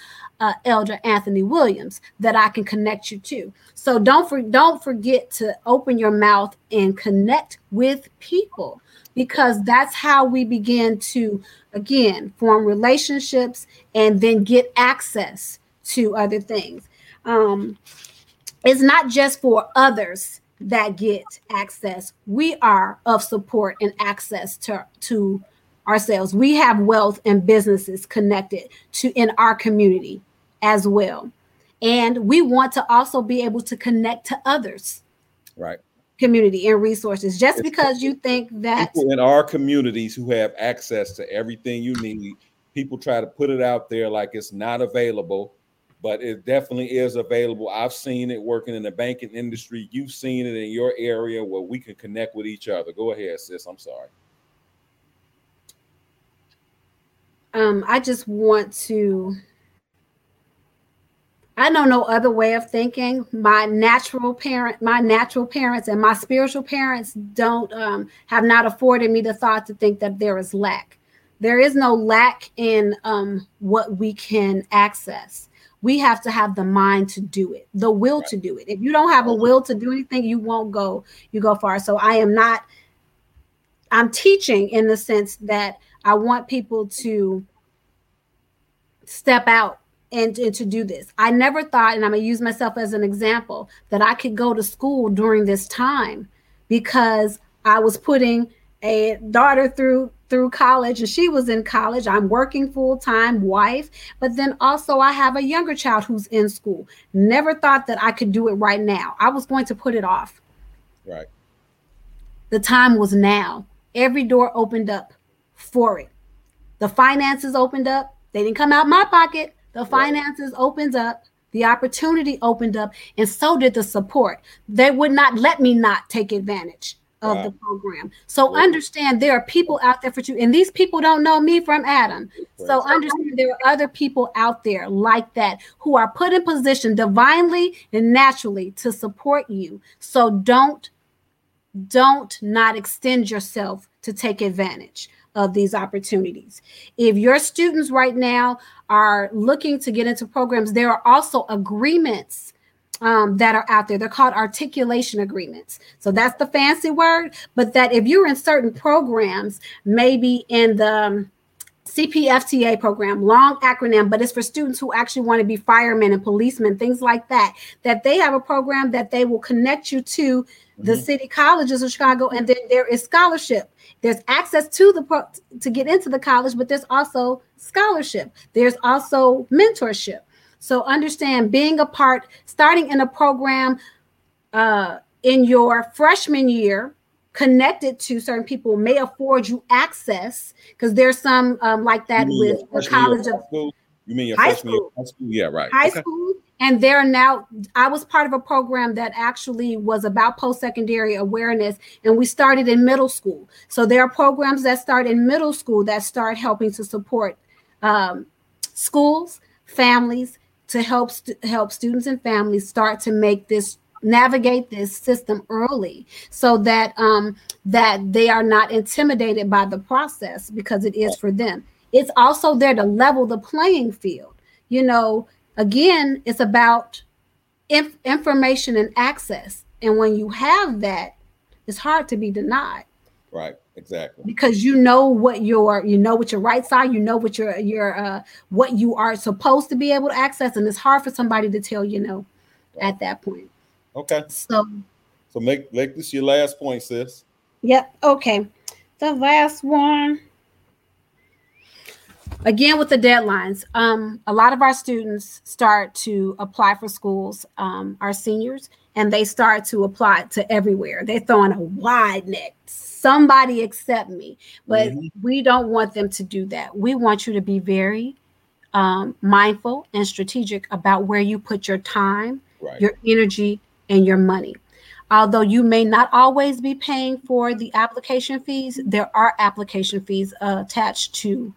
uh, Elder Anthony Williams that I can connect you to. So don't for, don't forget to open your mouth and connect with people because that's how we begin to again form relationships and then get access to other things. Um, it's not just for others that get access. We are of support and access to to ourselves. We have wealth and businesses connected to in our community as well. And we want to also be able to connect to others. Right. Community and resources. Just it's because you think that people in our communities who have access to everything you need, people try to put it out there like it's not available, but it definitely is available. I've seen it working in the banking industry. You've seen it in your area where we can connect with each other. Go ahead, sis. I'm sorry. Um, I just want to I know no other way of thinking. My natural parent, my natural parents, and my spiritual parents don't um, have not afforded me the thought to think that there is lack. There is no lack in um, what we can access. We have to have the mind to do it, the will to do it. If you don't have a will to do anything, you won't go. You go far. So I am not. I'm teaching in the sense that I want people to step out and, and to do this. I never thought, and I'm gonna use myself as an example, that I could go to school during this time because I was putting a daughter through through college and she was in college. I'm working full-time wife but then also i have a younger child who's in school. Never thought that i could do it right now. I was going to put it off. Right. The time was now. Every door opened up for it. The finances opened up. They didn't come out my pocket the finances opens up the opportunity opened up, and so did the support. They would not let me not take advantage of wow. the program. So understand there are people out there for you, and these people don't know me from Adam. So understand there are other people out there like that who are put in position divinely and naturally to support you. So don't don't not extend yourself to take advantage of these opportunities. If your students right now are looking to get into programs, there are also agreements um, that are out there. They're called articulation agreements. So that's the fancy word. But that if you're in certain programs, maybe in the um, CPFTA program, long acronym, but it's for students who actually want to be firemen and policemen, things like that, that they have a program that they will connect you to the mm-hmm. city colleges of Chicago, and then there is scholarship. There's access to the pro- to get into the college, but there's also scholarship. There's also mentorship. So understand being a part, starting in a program uh, in your freshman year, connected to certain people may afford you access because there's some um, like that with the college of school. You mean your high school. high school? Yeah, right. High okay. school. And they're now, I was part of a program that actually was about post secondary awareness, and we started in middle school. So there are programs that start in middle school that start helping to support um, schools, families, to help st- help students and families start to make this navigate this system early so that um, that they are not intimidated by the process because it is for them. It's also there to level the playing field. You know again it's about inf- information and access. And when you have that it's hard to be denied. Right exactly. Because you know what your you know what your rights are you know what your your uh what you are supposed to be able to access and it's hard for somebody to tell you no at that point okay so so make make this your last point sis yep okay the last one again with the deadlines um a lot of our students start to apply for schools um our seniors and they start to apply to everywhere they're throwing a wide net somebody accept me. But mm-hmm. we don't want them to do that. We want you to be very um, mindful and strategic about where you put your time, right. your energy, and your money. Although you may not always be paying for the application fees, there are application fees uh, attached to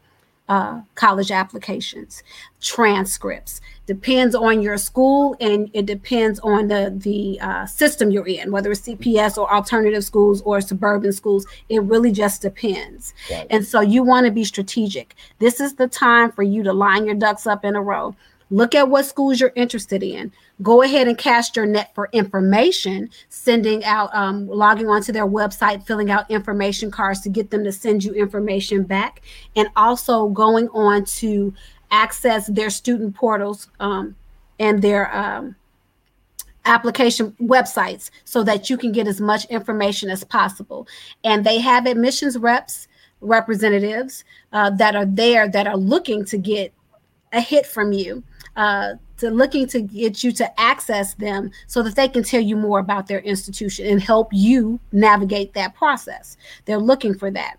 uh, college applications, transcripts. Depends on your school and it depends on the the uh, system you're in, whether it's CPS or alternative schools or suburban schools. It really just depends. Right. And so you want to be strategic. This is the time for you to line your ducks up in a row. Look at what schools you're interested in. Go ahead and cast your net for information, sending out, um, logging onto their website, filling out information cards to get them to send you information back, and also going on to access their student portals um, and their um, application websites so that you can get as much information as possible. And they have admissions reps, representatives uh, that are there that are looking to get a hit from you uh, to looking to get you to access them so that they can tell you more about their institution and help you navigate that process. They're looking for that.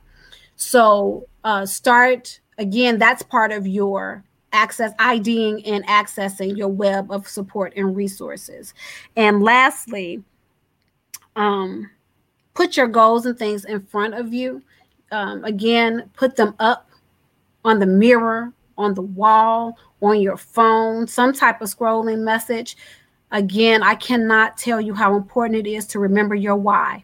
So uh, start again, that's part of your access IDing and accessing your web of support and resources. And lastly, um, put your goals and things in front of you. Um, again, put them up on the mirror, on the wall, on your phone, some type of scrolling message. Again, I cannot tell you how important it is to remember your why.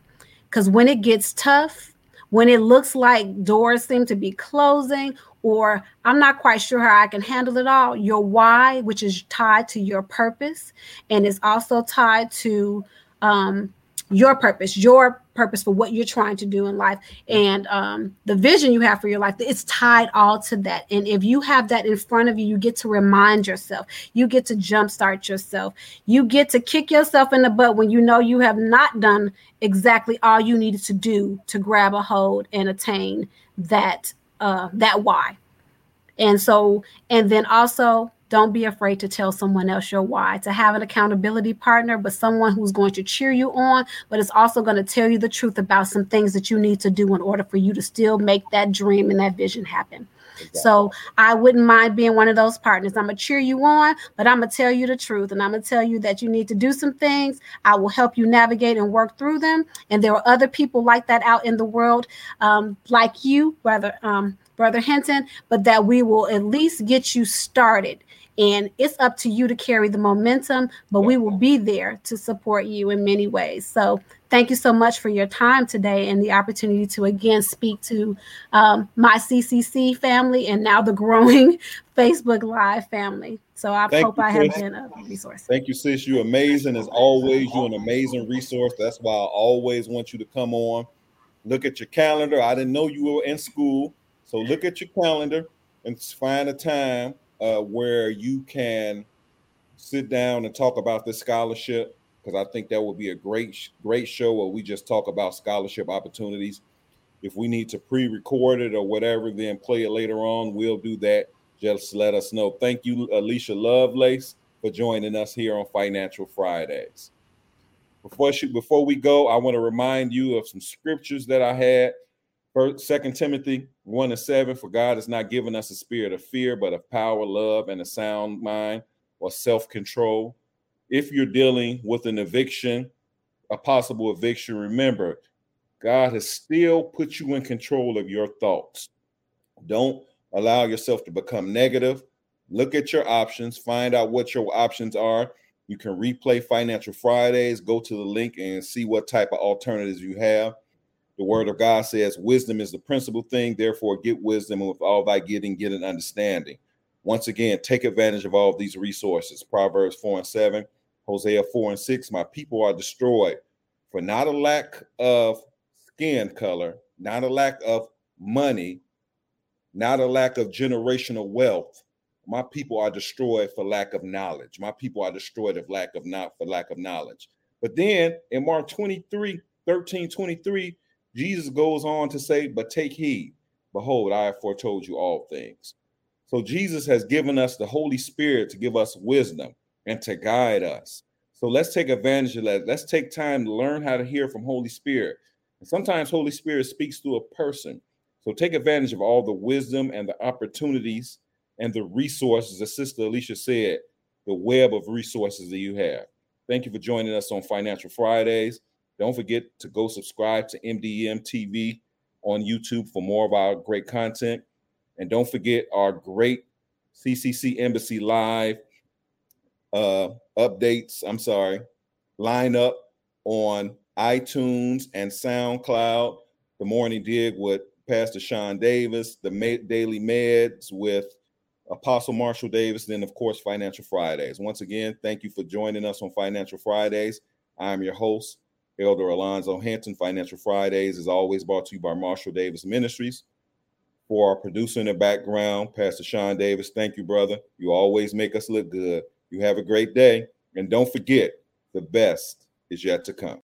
Because when it gets tough, when it looks like doors seem to be closing, or I'm not quite sure how I can handle it all, your why, which is tied to your purpose and is also tied to um, your purpose, your purpose for what you're trying to do in life, and um, the vision you have for your life. It's tied all to that. And if you have that in front of you, you get to remind yourself, you get to jumpstart yourself, you get to kick yourself in the butt when you know you have not done exactly all you needed to do to grab a hold and attain that uh, that why. And so, and then also don't be afraid to tell someone else your why, to have an accountability partner, but someone who's going to cheer you on, but it's also going to tell you the truth about some things that you need to do in order for you to still make that dream and that vision happen. Exactly. So I wouldn't mind being one of those partners. I'm gonna cheer you on, but I'm gonna tell you the truth, and I'm gonna tell you that you need to do some things. I will help you navigate and work through them. And there are other people like that out in the world, um, like you, brother, um, brother Hinton, but that we will at least get you started and it's up to you to carry the momentum, but we will be there to support you in many ways. So thank you so much for your time today and the opportunity to again speak to um, my CCC family and now the growing Facebook Live family. So I Thank hope you, I have been a resource. Thank you, sis. You're amazing as always. You're an amazing resource. That's why I always want you to come on. Look at your calendar. I didn't know you were in school. So look at your calendar and find a time uh, where you can sit down and talk about this scholarship because I think that would be a great great show where we just talk about scholarship opportunities. If we need to pre-record it or whatever, then play it later on. We'll do that. Just let us know. Thank you, Alicia Lovelace, for joining us here on Financial Fridays. Before she, before we go, I want to remind you of some scriptures that I had. First, Second Timothy one and seven. For God has not given us a spirit of fear, but of power, love, and a sound mind or self-control. If you're dealing with an eviction, a possible eviction, remember, God has still put you in control of your thoughts. Don't allow yourself to become negative. Look at your options, find out what your options are. You can replay Financial Fridays, go to the link and see what type of alternatives you have. The word of God says, Wisdom is the principal thing, therefore, get wisdom, and with all thy getting, get an understanding. Once again, take advantage of all of these resources. Proverbs 4 and 7, Hosea 4 and 6. My people are destroyed for not a lack of skin color, not a lack of money, not a lack of generational wealth. My people are destroyed for lack of knowledge. My people are destroyed of lack of not for lack of knowledge. But then in Mark 23, 13, 23, Jesus goes on to say, But take heed, behold, I have foretold you all things. So Jesus has given us the Holy Spirit to give us wisdom and to guide us. So let's take advantage of that. Let's take time to learn how to hear from Holy Spirit. And sometimes Holy Spirit speaks through a person. So take advantage of all the wisdom and the opportunities and the resources, as Sister Alicia said, the web of resources that you have. Thank you for joining us on Financial Fridays. Don't forget to go subscribe to MDM TV on YouTube for more of our great content. And don't forget our great CCC Embassy Live uh, updates. I'm sorry, lineup on iTunes and SoundCloud. The Morning Dig with Pastor Sean Davis, the Daily Meds with Apostle Marshall Davis, then of course Financial Fridays. Once again, thank you for joining us on Financial Fridays. I'm your host, Elder Alonzo Hinton. Financial Fridays is always brought to you by Marshall Davis Ministries. For our producer in the background, Pastor Sean Davis, thank you, brother. You always make us look good. You have a great day. And don't forget, the best is yet to come.